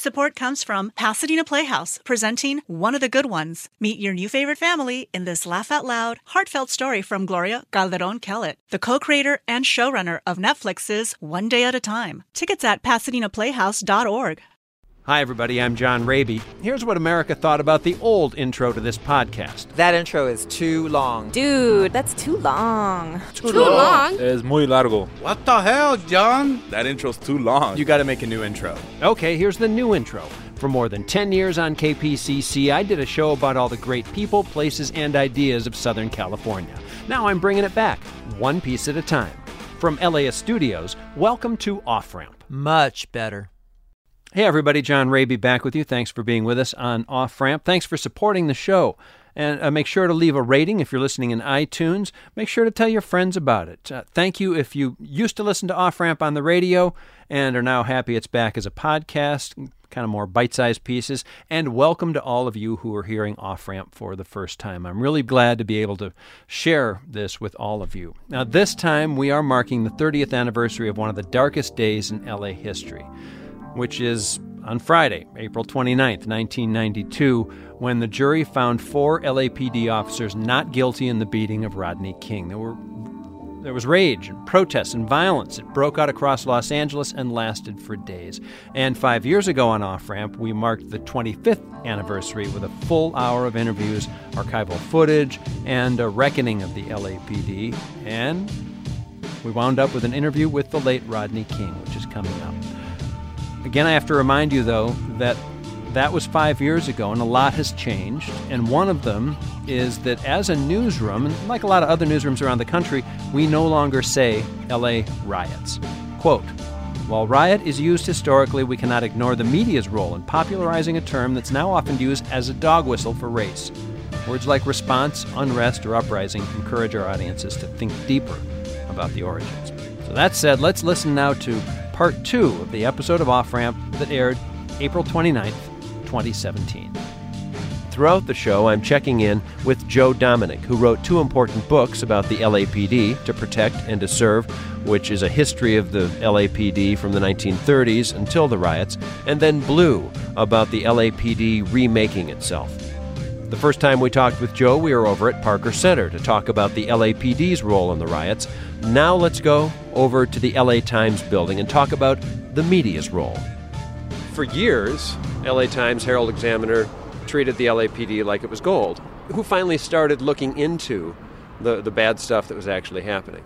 Support comes from Pasadena Playhouse, presenting One of the Good Ones. Meet your new favorite family in this laugh out loud, heartfelt story from Gloria Calderon Kellett, the co creator and showrunner of Netflix's One Day at a Time. Tickets at PasadenaPlayhouse.org. Hi, everybody. I'm John Rabe. Here's what America thought about the old intro to this podcast. That intro is too long. Dude, that's too long. Too, too long. long. Es muy largo. What the hell, John? That intro's too long. You got to make a new intro. Okay, here's the new intro. For more than 10 years on KPCC, I did a show about all the great people, places, and ideas of Southern California. Now I'm bringing it back, one piece at a time. From LAist Studios, welcome to Off Ramp. Much better. Hey, everybody, John Rabe back with you. Thanks for being with us on Off Ramp. Thanks for supporting the show. And uh, make sure to leave a rating if you're listening in iTunes. Make sure to tell your friends about it. Uh, thank you if you used to listen to Off Ramp on the radio and are now happy it's back as a podcast, kind of more bite sized pieces. And welcome to all of you who are hearing Off Ramp for the first time. I'm really glad to be able to share this with all of you. Now, this time we are marking the 30th anniversary of one of the darkest days in LA history which is on Friday, April 29th, 1992, when the jury found four LAPD officers not guilty in the beating of Rodney King. There were there was rage and protests and violence. It broke out across Los Angeles and lasted for days. And five years ago on Off Ramp, we marked the 25th anniversary with a full hour of interviews, archival footage, and a reckoning of the LAPD. And we wound up with an interview with the late Rodney King, which is coming up. Again, I have to remind you, though, that that was five years ago, and a lot has changed. And one of them is that as a newsroom, like a lot of other newsrooms around the country, we no longer say LA riots. Quote, while riot is used historically, we cannot ignore the media's role in popularizing a term that's now often used as a dog whistle for race. Words like response, unrest, or uprising encourage our audiences to think deeper about the origins. So, that said, let's listen now to part two of the episode of Off Ramp that aired April 29th, 2017. Throughout the show, I'm checking in with Joe Domanick, who wrote two important books about the LAPD, To Protect and to Serve, which is a history of the LAPD from the 1930s until the riots, and then Blue, about the LAPD remaking itself. The first time we talked with Joe, we were over at Parker Center to talk about the LAPD's role in the riots, now let's go over to the LA Times building and talk about the media's role. For years, LA Times, Herald Examiner treated the LAPD like it was gold. Who finally started looking into the, the bad stuff that was actually happening?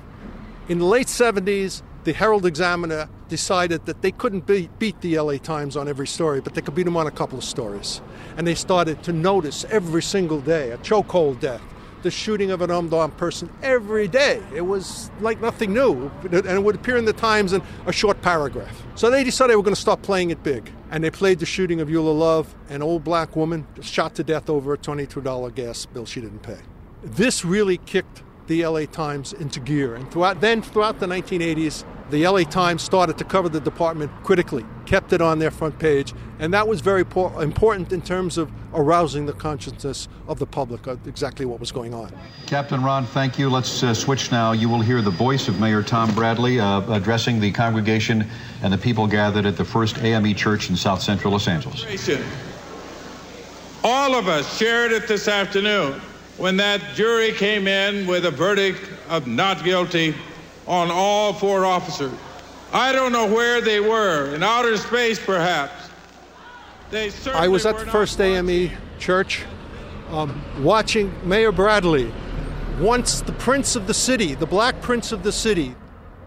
In the late 70s, the Herald Examiner decided that they couldn't beat, beat the LA Times on every story, but they could beat them on a couple of stories. And they started to notice every single day a chokehold death, the shooting of an unarmed person every day. It was like nothing new, and it would appear in the Times in a short paragraph. So they decided they were going to start playing it big, and they played the shooting of Eula Love, an old black woman shot to death over a $22 gas bill she didn't pay. This really kicked the LA Times into gear, and throughout then throughout the 1980s, the LA Times started to cover the department critically, kept it on their front page, and that was very important in terms of arousing the consciousness of the public of exactly what was going on. Captain Ron, thank you. Let's uh, switch now. You will hear the voice of Mayor Tom Bradley uh, addressing the congregation and the people gathered at the First AME Church in South Central Los Angeles. All of us shared it this afternoon when that jury came in with a verdict of not guilty on all four officers. I don't know where they were, in outer space perhaps. They I was at the first AME church um, watching Mayor Bradley, once the prince of the city, the black prince of the city,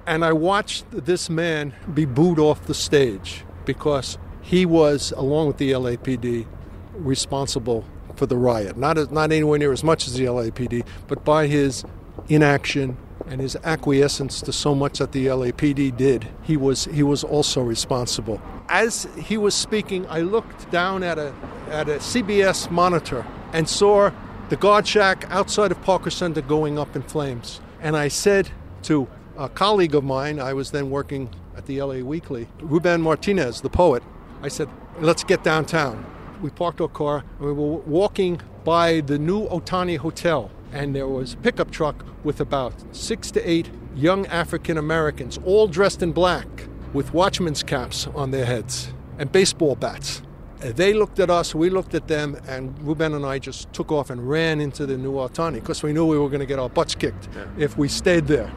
and I watched this man be booed off the stage because he was, along with the LAPD, responsible for the riot. Not, as, not anywhere near as much as the LAPD, but by his inaction and his acquiescence to so much that the LAPD did, he was he was also responsible. As he was speaking, I looked down at a at a CBS monitor and saw the guard shack outside of Parker Center going up in flames. And I said to a colleague of mine, I was then working at the LA Weekly, Ruben Martinez, the poet, I said, let's get downtown. We parked our car and we were walking by the new Otani Hotel and there was a pickup truck with about six to eight young African Americans, all dressed in black, with watchmen's caps on their heads. and baseball bats. Uh, they looked at us, we looked at them, and Ruben and I just took off and ran into the New Otani because we knew we were going to get our butts kicked yeah. if we stayed there.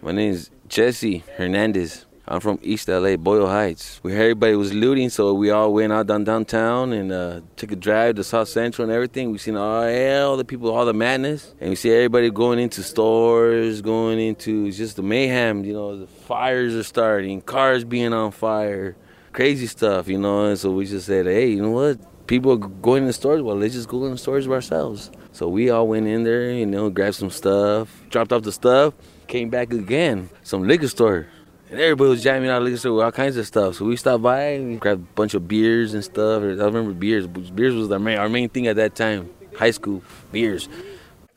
My name is Jesse Hernandez. I'm from East LA, Boyle Heights. We heard everybody was looting, so we all went out down downtown and uh, took a drive to South Central and everything. We seen all, all the people, all the madness, and we see everybody going into stores, going into just the mayhem. You know, the fires are starting, cars being on fire, crazy stuff. You know, and so we just said, hey, you know what? People are going in the stores. Well, let's just go in the stores ourselves. So we all went in there, you know, grabbed some stuff, dropped off the stuff, came back again, some liquor store. And everybody was jamming out store with all kinds of stuff. So we stopped by and grabbed a bunch of beers and stuff. I remember beers. Beers was our main, our main thing at that time. High school, beers.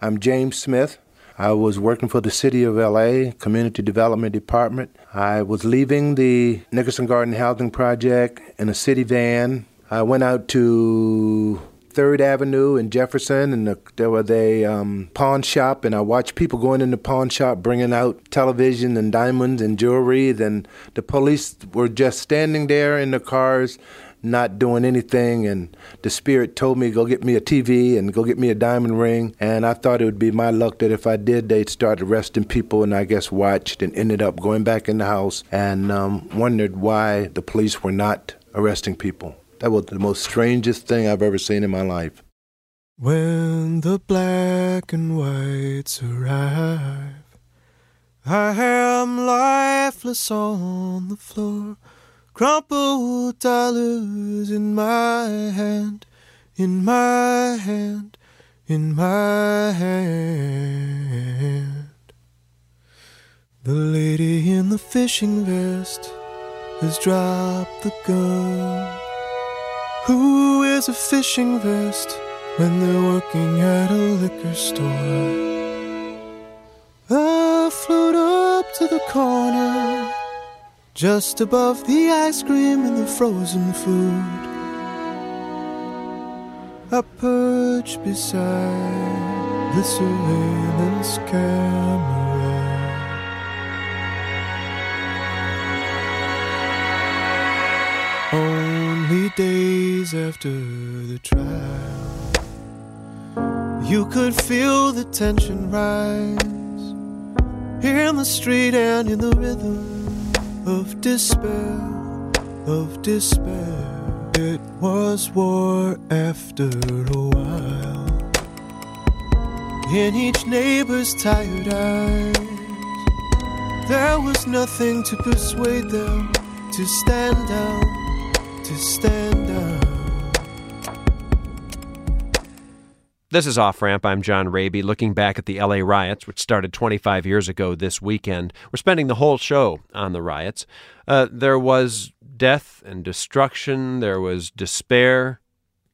I'm James Smith. I was working for the City of LA Community Development Department. I was leaving the Nickerson Garden Housing Project in a city van. I went out to Third Avenue in Jefferson, and the, there was a um, pawn shop, and I watched people going in the pawn shop bringing out television and diamonds and jewelry. Then the police were just standing there in the cars, not doing anything. And the spirit told me, "Go get me a TV and go get me a diamond ring." And I thought it would be my luck that if I did, they'd start arresting people. And I guess watched and ended up going back in the house and um, wondered why the police were not arresting people. That was the most strangest thing I've ever seen in my life. When the black and whites arrive, I am lifeless on the floor, crumpled dollars in my hand, in my hand, in my hand. The lady in the fishing vest has dropped the gun. Who wears a fishing vest when they're working at a liquor store? I float up to the corner, just above the ice cream and the frozen food. I perch beside the surveillance camera. Days after the trial, you could feel the tension rise Here in the street and in the rhythm of despair, of despair. It was war after a while. In each neighbor's tired eyes, there was nothing to persuade them to stand down to stand This is Off Ramp. I'm John Rabe, looking back at the LA riots, which started 25 years ago this weekend. We're spending the whole show on the riots. Uh, there was death and destruction, there was despair,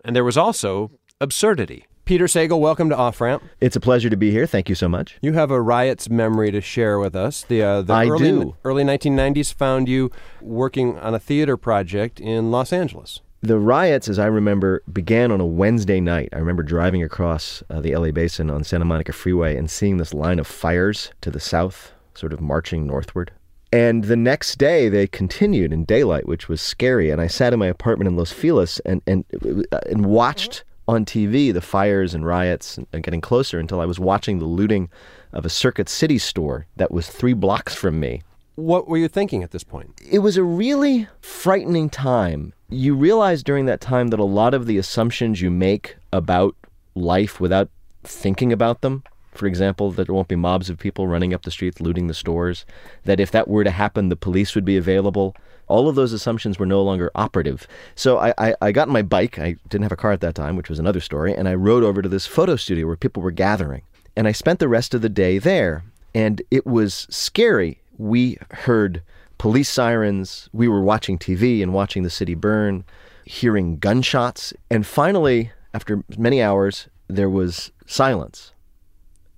and there was also absurdity. Peter Sagal, welcome to Off Ramp. It's a pleasure to be here. Thank you so much. You have a riots memory to share with us. The, uh, the I early, do. Early 1990s found you working on a theater project in Los Angeles. The riots, as I remember, began on a Wednesday night. I remember driving across uh, the LA Basin on Santa Monica Freeway and seeing this line of fires to the south, sort of marching northward. And the next day, they continued in daylight, which was scary. And I sat in my apartment in Los Feliz and and uh, and watched on TV the fires and riots and getting closer until I was watching the looting of a Circuit City store that was three blocks from me. What were you thinking at this point? It was a really frightening time. You realize during that time that a lot of the assumptions you make about life without thinking about them, for example, that there won't be mobs of people running up the streets looting the stores, that if that were to happen, the police would be available, all of those assumptions were no longer operative. So I, I, I, got my bike. I didn't have a car at that time, which was another story, and I rode over to this photo studio where people were gathering. And I spent the rest of the day there. And it was scary. We heard police sirens. We were watching TV and watching the city burn, hearing gunshots. And finally, after many hours, there was silence.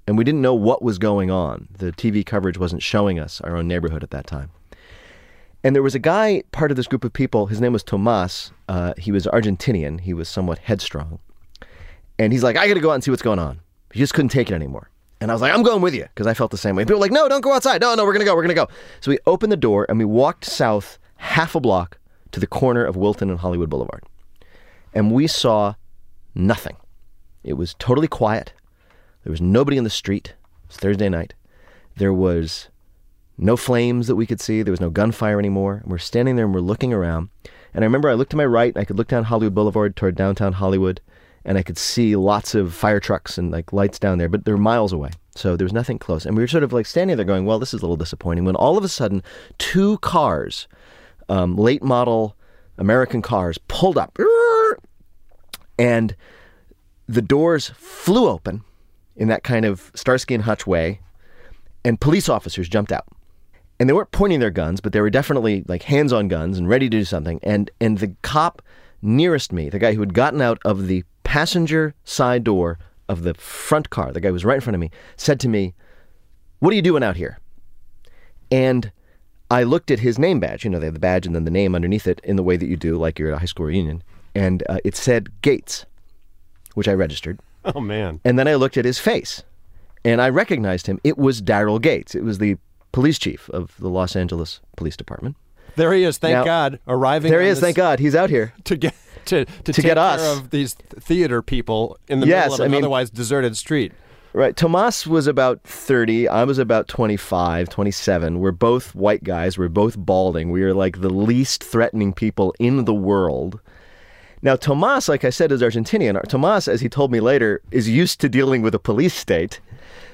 And we didn't know what was going on. The TV coverage wasn't showing us our own neighborhood at that time. And there was a guy, part of this group of people, his name was Tomas. Uh, he was Argentinian. He was somewhat headstrong. And he's like, I got to go out and see what's going on. He just couldn't take it anymore. And I was like, I'm going with you because I felt the same way. People were like, no, don't go outside. No, no, we're going to go. We're going to go. So we opened the door and we walked south half a block to the corner of Wilton and Hollywood Boulevard. And we saw nothing. It was totally quiet. There was nobody in the street. It was Thursday night. There was no flames that we could see. There was no gunfire anymore. And we're standing there and we're looking around. And I remember I looked to my right and I could look down Hollywood Boulevard toward downtown Hollywood and I could see lots of fire trucks and like lights down there, but they're miles away. So there was nothing close. And we were sort of like standing there going, well, this is a little disappointing. When all of a sudden, two cars, um, late model American cars, pulled up. And the doors flew open in that kind of Starsky and Hutch way, and police officers jumped out. And they weren't pointing their guns, but they were definitely like hands on guns and ready to do something. And and the cop nearest me, the guy who had gotten out of the passenger side door of the front car, the guy who was right in front of me, said to me, What are you doing out here? And I looked at his name badge. You know, they have the badge and then the name underneath it in the way that you do, like you're at a high school reunion. And uh, it said Gates, which I registered. Oh, man. And then I looked at his face and I recognized him. It was Daryl Gates. It was the police chief of the Los Angeles Police Department. There he is, thank Now, God, arriving. There he is, thank God. He's out here. to get to to, To take get care us. of these theater people in the Yes, middle of I an mean- otherwise deserted street. Right. Tomas was about 30. I was about 25, 27. We're both white guys. We're both balding. We are like the least threatening people in the world. Now, Tomas, like I said, is Argentinian. Tomas, as he told me later, is used to dealing with a police state.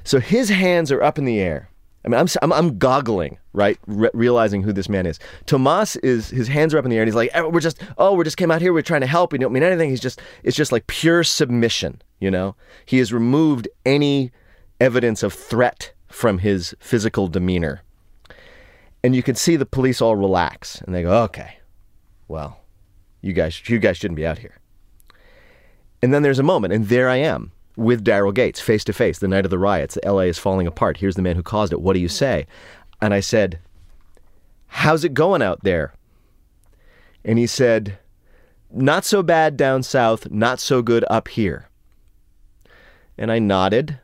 So his hands are up in the air. I mean, I'm, I'm, I'm goggling, right? Re- realizing who this man is. Tomas is, his hands are up in the air and he's like, "Eh, we're just, oh, we just came out here. We're trying to help. We don't mean anything. He's just, it's just like pure submission, you know? He has removed any evidence of threat from his physical demeanor. And you can see the police all relax and they go, okay, well, you guys, you guys shouldn't be out here. And then there's a moment, and there I am with Daryl Gates face to face the night of the riots. LA is falling apart. Here's the man who caused it. What do you say? And I said, How's it going out there? And he said, Not so bad down south, not so good up here. And I nodded.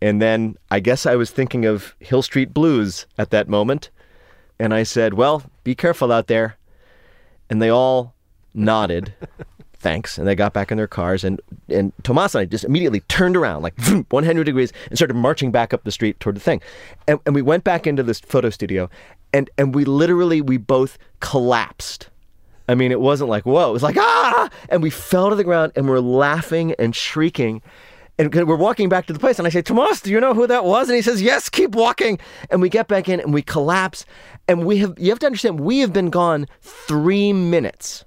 And then I guess I was thinking of Hill Street Blues at that moment. And I said, Well, be careful out there. And they all nodded. Thanks. And they got back in their cars. And, and Tomas and I just immediately turned around, like 100 degrees, and started marching back up the street toward the thing. And, and we went back into this photo studio. And, and we literally, we both collapsed. I mean, it wasn't like, whoa. It was like, ah! And we fell to the ground and we're laughing and shrieking. And we're walking back to the place, and I say, Tomas, do you know who that was? And he says, Yes, keep walking. And we get back in and we collapse. And we have, you have to understand, we have been gone three minutes.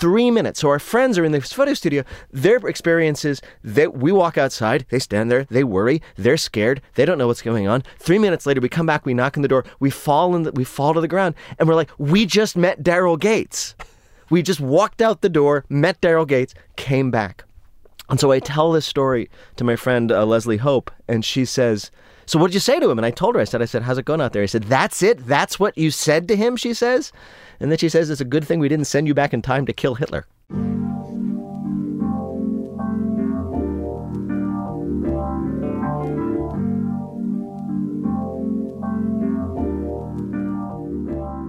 Three minutes. So our friends are in the photo studio. Their experiences, that we walk outside, they stand there, they worry, they're scared, they don't know what's going on. Three minutes later, we come back, we knock on the door, we fall in the, we fall to the ground, and we're like, we just met Daryl Gates. We just walked out the door, met Daryl Gates, came back. And so I tell this story to my friend uh, Leslie Hope, and she says, "So what did you say to him?" And I told her, I said, "I said, how's it going out there?" He said, "That's it. That's what you said to him." She says, and then she says, "It's a good thing we didn't send you back in time to kill Hitler."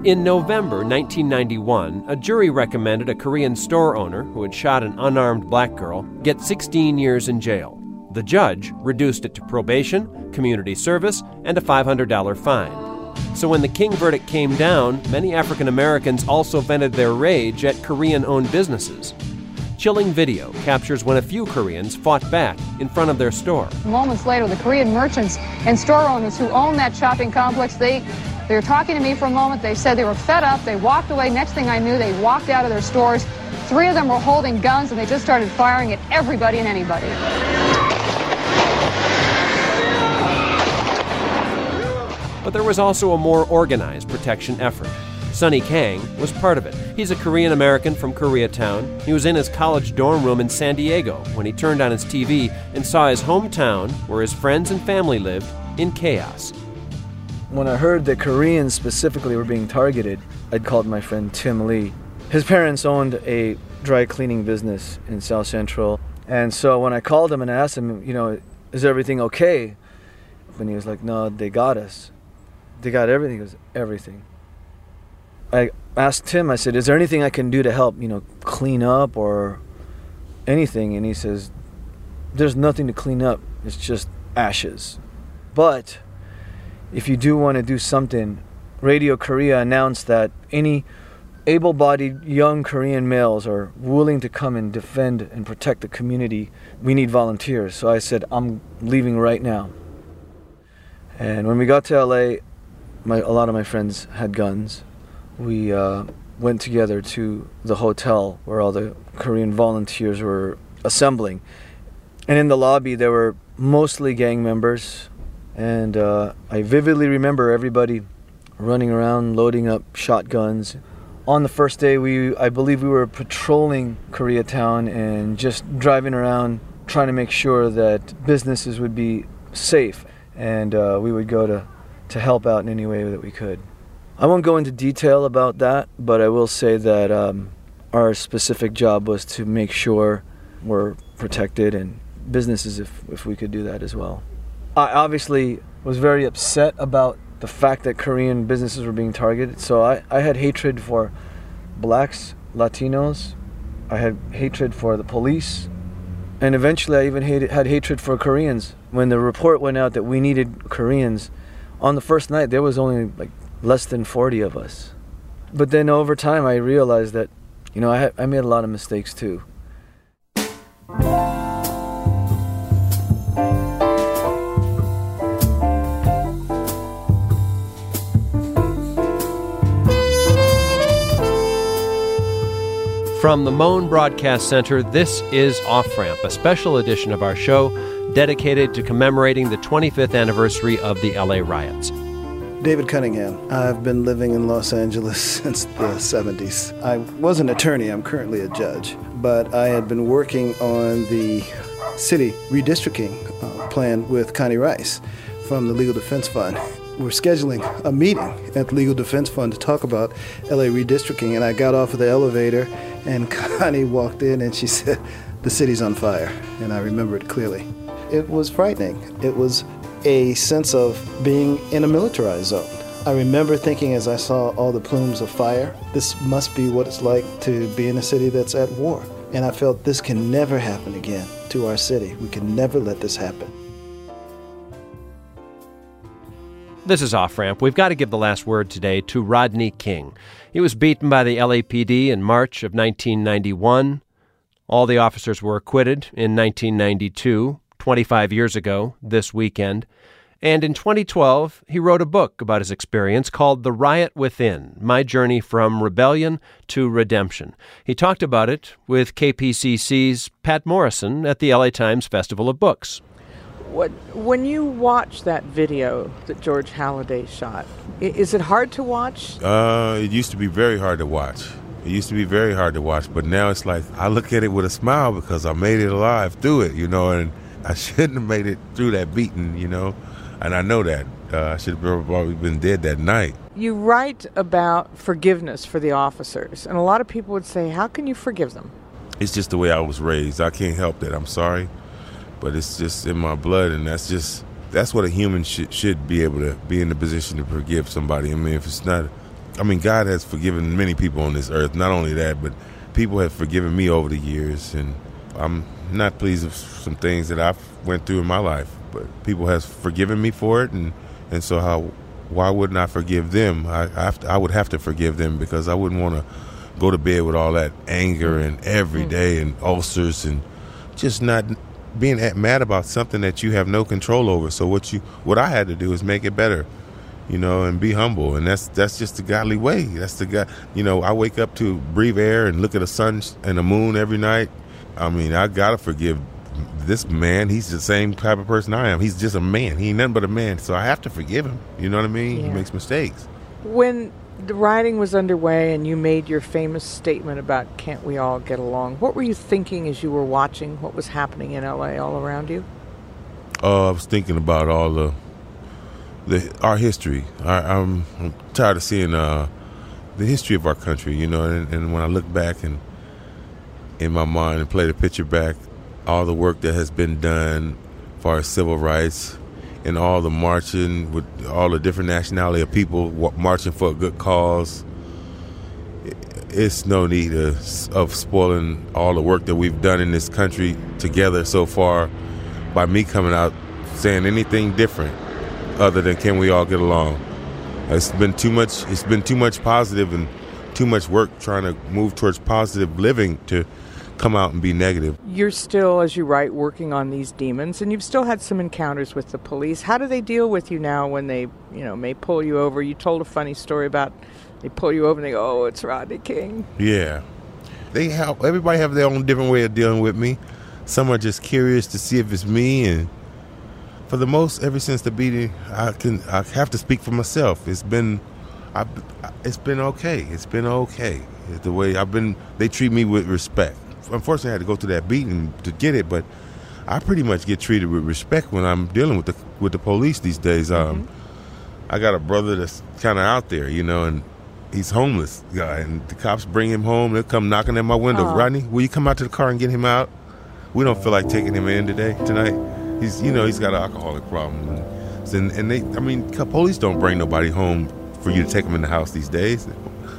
In November 1991, a jury recommended a Korean store owner who had shot an unarmed black girl get 16 years in jail. The judge reduced it to probation, community service, and a $500 fine. So when the King verdict came down, many African Americans also vented their rage at Korean owned businesses. Chilling video captures when a few Koreans fought back in front of their store. Moments later, the Korean merchants and store owners who own that shopping complex, they they were talking to me for a moment. They said they were fed up. They walked away. Next thing I knew, they walked out of their stores. Three of them were holding guns, and they just started firing at everybody and anybody. But there was also a more organized protection effort. Sonny Kang was part of it. He's a Korean American from Koreatown. He was in his college dorm room in San Diego when he turned on his TV and saw his hometown, where his friends and family lived, in chaos. When I heard that Koreans specifically were being targeted, I called my friend Tim Lee. His parents owned a dry cleaning business in South Central. And so when I called him and asked him, you know, is everything okay? And he was like, no, they got us. They got everything. He goes, everything. I asked Tim, I said, Is there anything I can do to help, you know, clean up or anything? And he says, There's nothing to clean up, it's just ashes. But if you do want to do something, Radio Korea announced that any able bodied young Korean males are willing to come and defend and protect the community. We need volunteers. So I said, I'm leaving right now. And when we got to LA, my, a lot of my friends had guns. We uh, went together to the hotel where all the Korean volunteers were assembling. And in the lobby, there were mostly gang members. And uh, I vividly remember everybody running around, loading up shotguns. On the first day, we I believe we were patrolling Koreatown and just driving around, trying to make sure that businesses would be safe, and uh, we would go to to help out in any way that we could. I won't go into detail about that, but I will say that um, our specific job was to make sure we're protected and businesses if, if we could do that as well. I obviously was very upset about the fact that Korean businesses were being targeted. So I, I had hatred for blacks, Latinos. I had hatred for the police. And eventually I even hated, had hatred for Koreans. When the report went out that we needed Koreans, on the first night there was only like less than 40 of us. But then over time I realized that, you know, I, I made a lot of mistakes too. From the Mohn Broadcast Center, this is Off Ramp, a special edition of our show dedicated to commemorating the 25th anniversary of the LA riots. David Cunningham. I've been living in Los Angeles since the 70s. I was an attorney, I'm currently a judge, but I had been working on the city redistricting uh, plan with Connie Rice from the Legal Defense Fund we're scheduling a meeting at the Legal Defense Fund to talk about LA redistricting. And I got off of the elevator, and Connie walked in and she said, The city's on fire. And I remember it clearly. It was frightening. It was a sense of being in a militarized zone. I remember thinking as I saw all the plumes of fire, this must be what it's like to be in a city that's at war. And I felt this can never happen again to our city. We can never let this happen. This is Off Ramp. We've got to give the last word today to Rodney King. He was beaten by the LAPD in March of 1991. All the officers were acquitted in 1992, 25 years ago, this weekend. And in 2012, he wrote a book about his experience called The Riot Within My Journey from Rebellion to Redemption. He talked about it with KPCC's Patt Morrison at the LA Times Festival of Books. What, when you watch that video that George Holliday shot, is it hard to watch? Uh, it used to be very hard to watch. It used to be very hard to watch, but now it's like I look at it with a smile because I made it alive through it, you know, and I shouldn't have made it through that beating, you know, and I know that. Uh, I should have probably been dead that night. You write about forgiveness for the officers, and a lot of people would say, How can you forgive them? It's just the way I was raised. I can't help that. I'm sorry but it's just in my blood, and that's just that's what a human should should be able to be in the position to forgive somebody. I mean, if it's not, I mean, God has forgiven many people on this earth. Not only that, but people have forgiven me over the years, and I'm not pleased with some things that I've went through in my life. But people have forgiven me for it, and and so how why wouldn't I forgive them? I I, to, I would have to forgive them because I wouldn't want to go to bed with all that anger and every mm. and ulcers and just not being mad about something that you have no control over. So what you what I had to do is make it better, you know, and be humble. And that's that's just the godly way. That's the God. You know, I wake up to breathe air and look at the sun and the moon every night. I mean, I gotta forgive this man. He's the same type of person I am. He's just a man. He ain't nothing but a man. So I have to forgive him. You know what I mean? Yeah. He makes mistakes. When the writing was underway and you made your famous statement about can't we all get along, what were you thinking as you were watching what was happening in LA all around you? Uh, I was thinking about all the, the our history. I, am I'm, I'm tired of seeing uh, the history of our country, you know, and, and when I look back and in my mind and play the picture back, all the work that has been done for our civil rights, and all the marching with all the different nationality of people marching for a good cause. it's no need of, of spoiling all the work that we've done in this country together so far by me coming out saying anything different other than can we all get along. It's been too much. It's been too much positive and too much work trying to move towards positive living to come out and be negative. You're still, as you write, working on these demons, and you've still had some encounters with the police. How do they deal with you now when they, you know, may pull you over? You told a funny story about they pull you over and they go, "Oh, it's Rodney King." Yeah, they have. Everybody have their own different way of dealing with me. Some are just curious to see if it's me, and for the most, ever since the beating, I can I have to speak for myself. It's been, I, it's been okay. It's been okay. The way I've been, they treat me with respect. Unfortunately, I had to go through that beating to get it, but I pretty much get treated with respect when I'm dealing with the with the police these days. Um, mm-hmm. I got a brother that's kind of out there, you know, and he's homeless guy, and the cops bring him home. They'll come knocking at my window. Aww. Rodney, will you come out to the car and get him out? We don't feel like taking him in today, tonight. He's, you know, he's got an alcoholic problem, and, and they, I mean, police don't bring nobody home for you to take him in the house these days.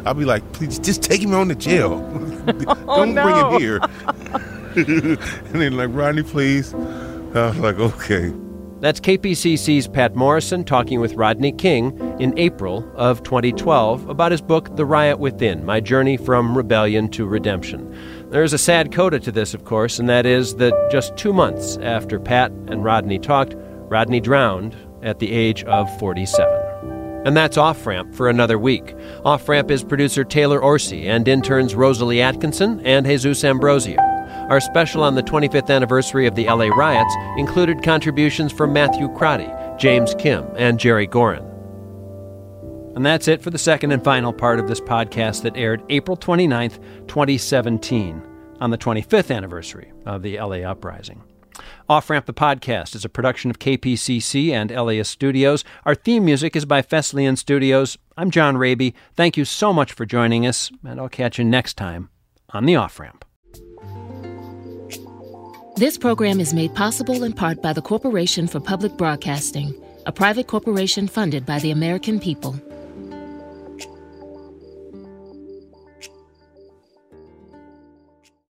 I'll be like, please, just take him on to jail. Oh, don't oh, no. bring him here. and they're like, Rodney, please. I was like, okay. That's KPCC's Patt Morrison talking with Rodney King in April of 2012 about his book, The Riot Within My Journey from Rebellion to Redemption. There's a sad coda to this, of course, and that is that just two months after Patt and Rodney talked, Rodney drowned at the age of 47. And that's Off Ramp for another week. Off Ramp is producer Taylor Orsi and interns Rosalie Atkinson and Jesus Ambrosio. Our special on the 25th anniversary of the LA riots included contributions from Matthew Crotty, James Kim, and Jerry Gorin. And that's it for the second and final part of this podcast that aired April 29th, 2017, on the 25th anniversary of the LA uprising. Off Ramp the Podcast is a production of KPCC and LAist Studios. Our theme music is by Fesliyan Studios. I'm John Rabe. Thank you so much for joining us, and I'll catch you next time on the Off Ramp. This program is made possible in part by the Corporation for Public Broadcasting, a private corporation funded by the American people.